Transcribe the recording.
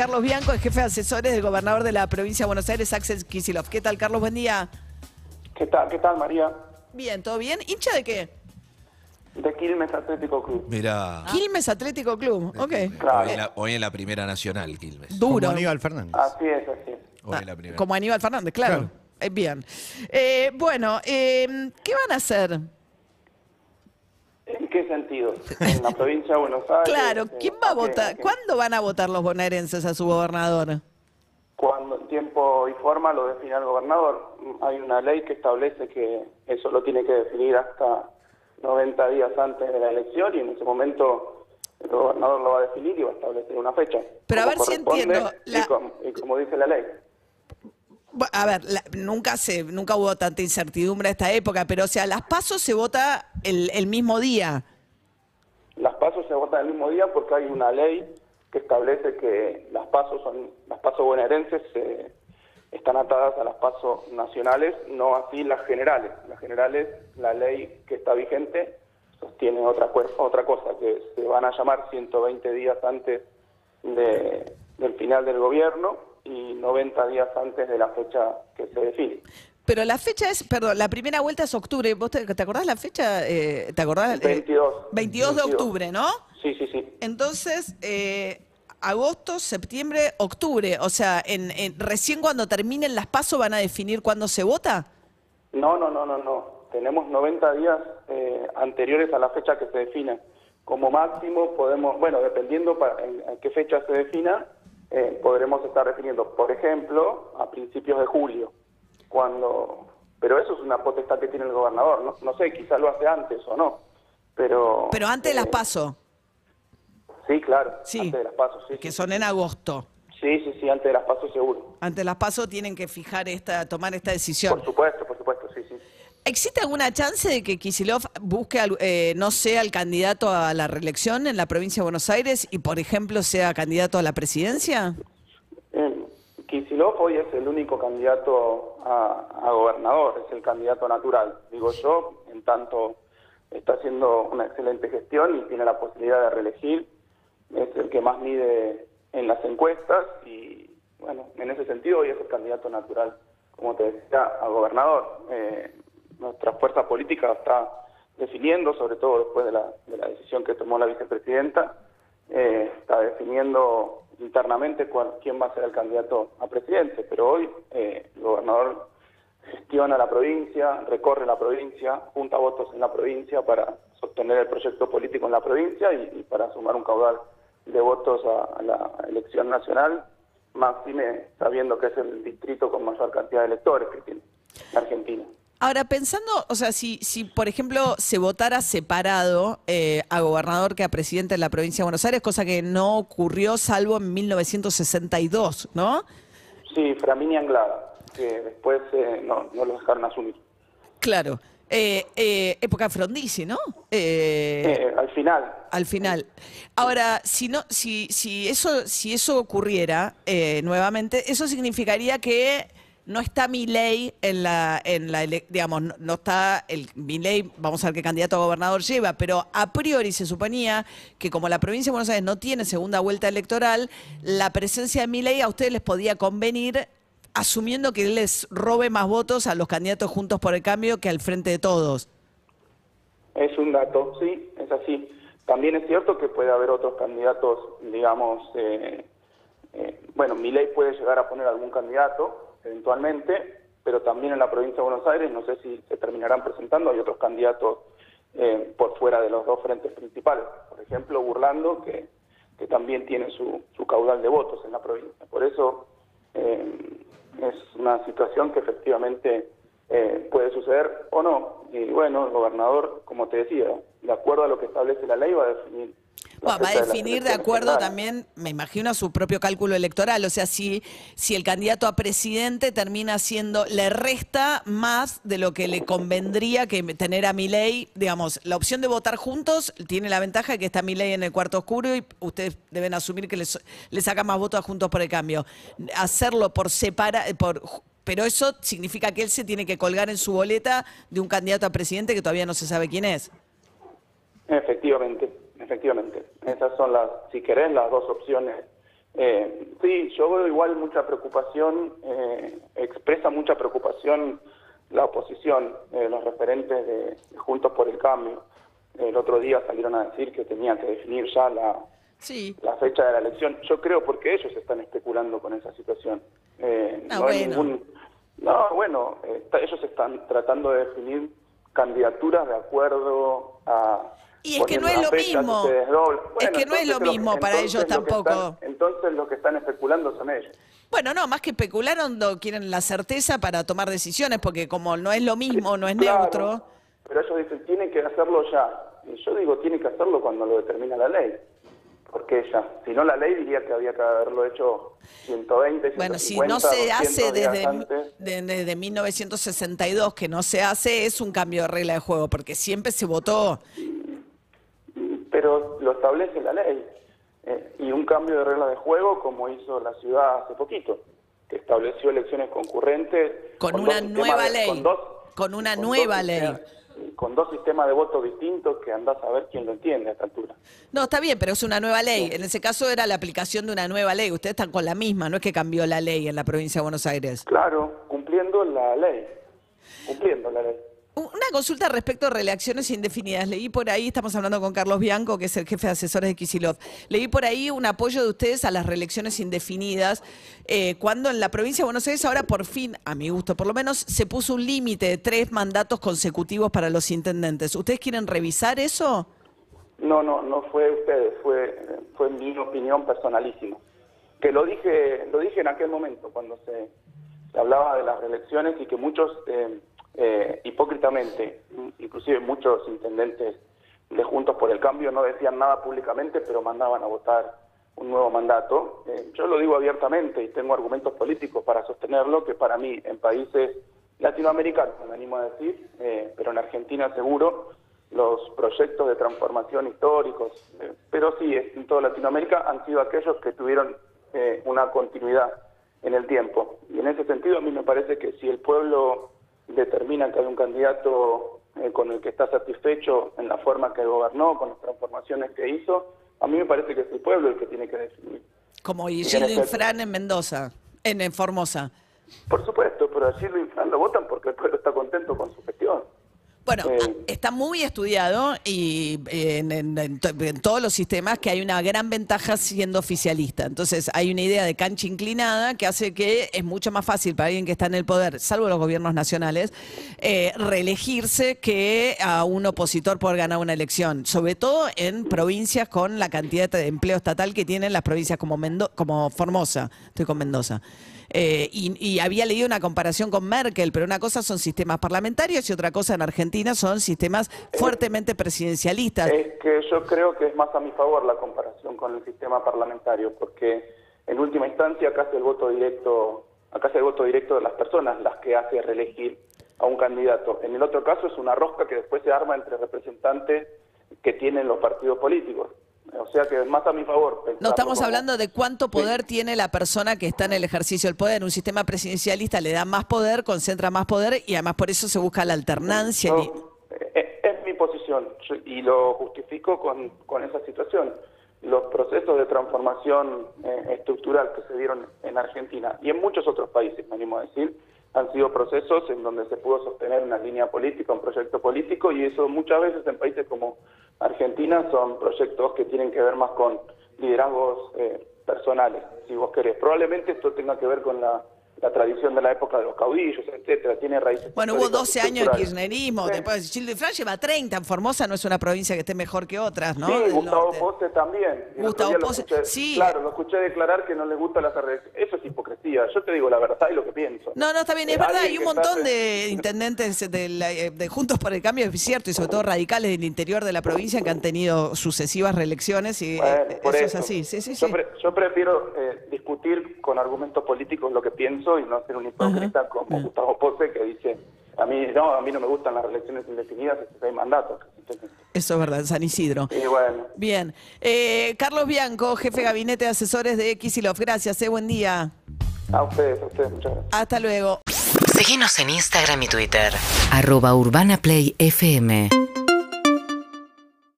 Carlos Bianco, es jefe de asesores del gobernador de la provincia de Buenos Aires, Axel Kicillof. ¿Qué tal, Carlos? Buen día. ¿Qué tal, qué tal María? Bien, ¿todo bien? ¿Hincha de qué? De Quilmes Atlético Club. Mira, Quilmes Atlético Club. Ok. Claro. hoy, en la, hoy en la primera nacional, Quilmes. Duro. Como Aníbal Fernández. Así es, así es. Hoy en la primera. Como Aníbal Fernández, claro. Claro. Eh, bien. Eh, bueno, eh, ¿qué van a hacer? ¿En qué sentido? En la provincia de Buenos Aires. Claro, ¿quién va a votar? ¿Cuándo van a votar los bonaerenses a su gobernador? Cuando en tiempo y forma lo define el gobernador. Hay una ley que establece que eso lo tiene que definir hasta 90 días antes de la elección y en ese momento el gobernador lo va a definir y va a establecer una fecha. Pero a ver si entiendo, Y, la- como, y como dice la ley. A ver, la- nunca se, nunca hubo tanta incertidumbre a esta época, pero o sea, las pasos se vota el, el mismo día. Pasos se votan el mismo día porque hay una ley que establece que las pasos son las pasos bonaerenses eh, están atadas a las pasos nacionales, no así las generales. Las generales, la ley que está vigente sostiene otra otra cosa que se van a llamar 120 días antes de- del final del gobierno y 90 días antes de la fecha que se define. Pero la fecha es, perdón, la primera vuelta es octubre. ¿Vos te, te acordás la fecha? Eh, ¿Te acordás? Eh, 22. 22 de 22. octubre, ¿no? Sí, sí, sí. Entonces, eh, agosto, septiembre, octubre. O sea, en, en- recién cuando terminen las pasos van a definir cuándo se vota. No, no, no, no, no. Tenemos 90 días eh, anteriores a la fecha que se define. Como máximo podemos, bueno, dependiendo para, en, en qué fecha se defina, eh, podremos estar definiendo, por ejemplo, a principios de julio, cuando... Pero eso es una potestad que tiene el gobernador, ¿no? No sé, quizá lo hace antes o no, pero... Pero antes de las eh, pasos, Sí, claro, Sí. antes de las pasos, sí. que sí. son en agosto. Sí, sí, sí, antes de las pasos seguro. Antes de las pasos tienen que fijar esta, tomar esta decisión. Por supuesto, por supuesto, sí, sí. ¿Existe alguna chance de que Kisilov busque, eh, no sea el candidato a la reelección en la provincia de Buenos Aires y, por ejemplo, sea candidato a la presidencia? Kicillof hoy es el único candidato a, a gobernador, es el candidato natural, digo yo, en tanto está haciendo una excelente gestión y tiene la posibilidad de reelegir, es el que más mide en las encuestas y, bueno, en ese sentido hoy es el candidato natural, como te decía, a gobernador. Eh, nuestra fuerza política está definiendo, sobre todo después de la, de la decisión que tomó la vicepresidenta, eh, está definiendo internamente cuál- quién va a ser el candidato a presidente, pero hoy eh, el gobernador gestiona la provincia, recorre la provincia, junta votos en la provincia para sostener el proyecto político en la provincia y, para sumar un caudal de votos a, la elección nacional, máxime sabiendo que es el distrito con mayor cantidad de electores que tiene la Argentina. Ahora, pensando, o sea, si, si por ejemplo se votara separado eh, a gobernador que a presidente de la provincia de Buenos Aires, cosa que no ocurrió salvo en 1962, ¿no? Sí, Framini Anglada, que después eh, no, no lo dejaron asumir. Claro. Eh, eh, época Frondizi, ¿no? Eh, al final, al final. Ahora, si no, si, si eso, si eso ocurriera nuevamente, eso significaría que no está mi ley en la, en la digamos, no, no está el mi ley, vamos a ver qué candidato a gobernador lleva, pero a priori se suponía que como la provincia de Buenos Aires no tiene segunda vuelta electoral, la presencia de mi ley a ustedes les podía convenir asumiendo que él les robe más votos a los candidatos juntos por el cambio que al frente de todos. Es un dato, sí, es así. También es cierto que puede haber otros candidatos, digamos, eh, eh, bueno, ley puede llegar a poner algún candidato eventualmente, pero también en la provincia de Buenos Aires, no sé si se terminarán presentando, hay otros candidatos eh, por fuera de los dos frentes principales. Por ejemplo, Burlando, que, que también tiene su, su caudal de votos en la provincia. Por eso eh, es una situación que efectivamente eh, puede suceder o no. Y bueno, el gobernador, como te decía, de acuerdo a lo que establece la ley, va a definir. Bueno, va a definir de acuerdo también, me imagino, a su propio cálculo electoral. O sea, si, si el candidato a presidente termina siendo, le resta más de lo que le convendría que tener a Milei, digamos, la opción de votar juntos tiene la ventaja de que está Milei en el cuarto oscuro y ustedes deben asumir que les- le saca más votos a Juntos por el Cambio. Hacerlo por separa, por pero eso significa que él se tiene que colgar en su boleta de un candidato a presidente que todavía no se sabe quién es. Efectivamente, efectivamente. Esas son las, si querés, las dos opciones Eh, sí, yo veo igual mucha preocupación, eh, expresa mucha preocupación la oposición, eh, los referentes de Juntos por el Cambio. El otro día salieron a decir que tenían que definir ya la, Sí. la fecha de la elección. Yo creo porque ellos están especulando con esa situación. Eh, Ah, no hay bueno. ningún... No, bueno, ellos están tratando de definir candidaturas de acuerdo a... Y es que no es lo fecha, mismo. se. Es que no es lo mismo para ellos tampoco. están- entonces lo que están especulando son ellos. Bueno, no, más que especularon, no quieren la certeza para tomar decisiones, porque como no es lo mismo, no es Claro, neutro. Pero ellos dicen, tienen que hacerlo ya. Y yo digo, tienen que hacerlo cuando lo determina la ley. Porque ya, si no la ley diría que había que haberlo hecho 120, Bueno, si 150, no se hace 200 días desde, de- desde 1962, que no se hace, es un cambio de regla de juego, porque siempre se votó. Pero lo establece la ley. Eh, y un cambio de regla de juego como hizo la ciudad hace poquito, que estableció elecciones concurrentes. Con una nueva de- ley. Con, dos, Con una con nueva ley. sistemas- Con dos sistemas de voto distintos que andás a ver quién lo entiende a esta altura. No, está bien, pero es una nueva ley. En ese caso era la aplicación de una nueva ley. Ustedes están con la misma, no es que cambió la ley en la provincia de Buenos Aires. Claro, cumpliendo la ley. Cumpliendo la ley. Una consulta respecto a reelecciones indefinidas. Leí por ahí, estamos hablando con Carlos Bianco, que es el jefe de asesores de Kisilov. Leí por ahí un apoyo de ustedes a las reelecciones indefinidas, eh, cuando en la provincia de Buenos Aires ahora por fin, a mi gusto por lo menos, se puso un límite de tres mandatos consecutivos para los intendentes. ¿Ustedes quieren revisar eso? No, no, no fue ustedes, fue, fue mi opinión personalísima. Que lo dije, lo dije en aquel momento, cuando se, se hablaba de las reelecciones y que muchos, eh, eh, hipócritamente, inclusive muchos intendentes de Juntos por el Cambio no decían nada públicamente, pero mandaban a votar un nuevo mandato. Eh, yo lo digo abiertamente y tengo argumentos políticos para sostenerlo, que para mí en países latinoamericanos, me animo a decir, eh, pero en Argentina seguro, los proyectos de transformación históricos, pero sí, en toda Latinoamérica han sido aquellos que tuvieron una continuidad en el tiempo. Y en ese sentido a mí me parece que si el pueblo determina que hay un candidato eh, con el que está satisfecho en la forma que gobernó, con las transformaciones que hizo, a mí me parece que es el pueblo el que tiene que definir. Como Gildo. Infran en Mendoza, en, en Formosa. Por supuesto, pero allí lo inflan, lo votan porque el pueblo está contento con su gestión. Bueno, Eh. está muy estudiado y eh, en, en- en to- en todos los sistemas que hay una gran ventaja siendo oficialista. Entonces hay una idea de cancha inclinada que hace que es mucho más fácil para alguien que está en el poder, salvo los gobiernos nacionales, eh, reelegirse que a un opositor por ganar una elección. Sobre todo en provincias con la cantidad de empleo estatal que tienen las provincias como, Mendo- como Formosa. Estoy con Mendoza. Eh, y, y había leído una comparación con Merkel, pero una cosa son sistemas parlamentarios y otra cosa en Argentina son sistemas fuertemente presidencialistas. Es que yo creo que es más a mi favor la comparación con el sistema parlamentario, porque en última instancia acá el voto directo, acá es el voto directo de las personas las que hace reelegir a un candidato. En el otro caso es una rosca que después se arma entre representantes que tienen los partidos políticos. O sea que es más a mi favor. No estamos hablando de cuánto poder tiene la persona que está en el ejercicio del poder. Un sistema presidencialista le da más poder, concentra más poder y además por eso se busca la alternancia. No, y- eh, es mi posición y lo justifico con, con esa situación. Los procesos de transformación eh, estructural que se dieron en Argentina y en muchos otros países, me animo a decir, han sido procesos en donde se pudo sostener una línea política, un proyecto político y eso muchas veces en países como Argentina son proyectos que tienen que ver más con liderazgos eh, personales, si vos querés. Probablemente esto tenga que ver con la, la tradición de la época de los caudillos, etcétera, tiene raíces. Bueno, hubo históricas, 12 años de kirchnerismo. Sí. Después, Gildo Infran lleva 30. En Formosa no es una provincia que esté mejor que otras, ¿no? Sí, Del Gustavo norte. Posse también. Y Gustavo Posse, escuché- sí. Claro, lo escuché declarar que no le gusta las redes. Eso es hipocresía. Yo te digo la verdad y lo que pienso. No, no, está bien, es Eh, verdad, hay un montón está- de intendentes de, la- eh, de Juntos por el Cambio, es cierto, y sobre todo radicales del interior de la provincia que han tenido sucesivas reelecciones y eh, Bueno, por eso, es así, sí, sí, sí. Yo, pre- yo prefiero eh, discutir con argumentos políticos lo que pienso y no ser un hipócrita como Gustavo Posse que dice a mí no, a mí no me gustan las reelecciones indefinidas, es que hay mandatos. Eso es verdad, en San Isidro. Y bueno, Bien. Eh, Carlos Bianco, jefe de gabinete de asesores de Xilov. Gracias, eh, buen día. a ustedes, a ustedes, muchas gracias. Hasta luego. Síguenos en Instagram y Twitter. arroba urbanaplayfm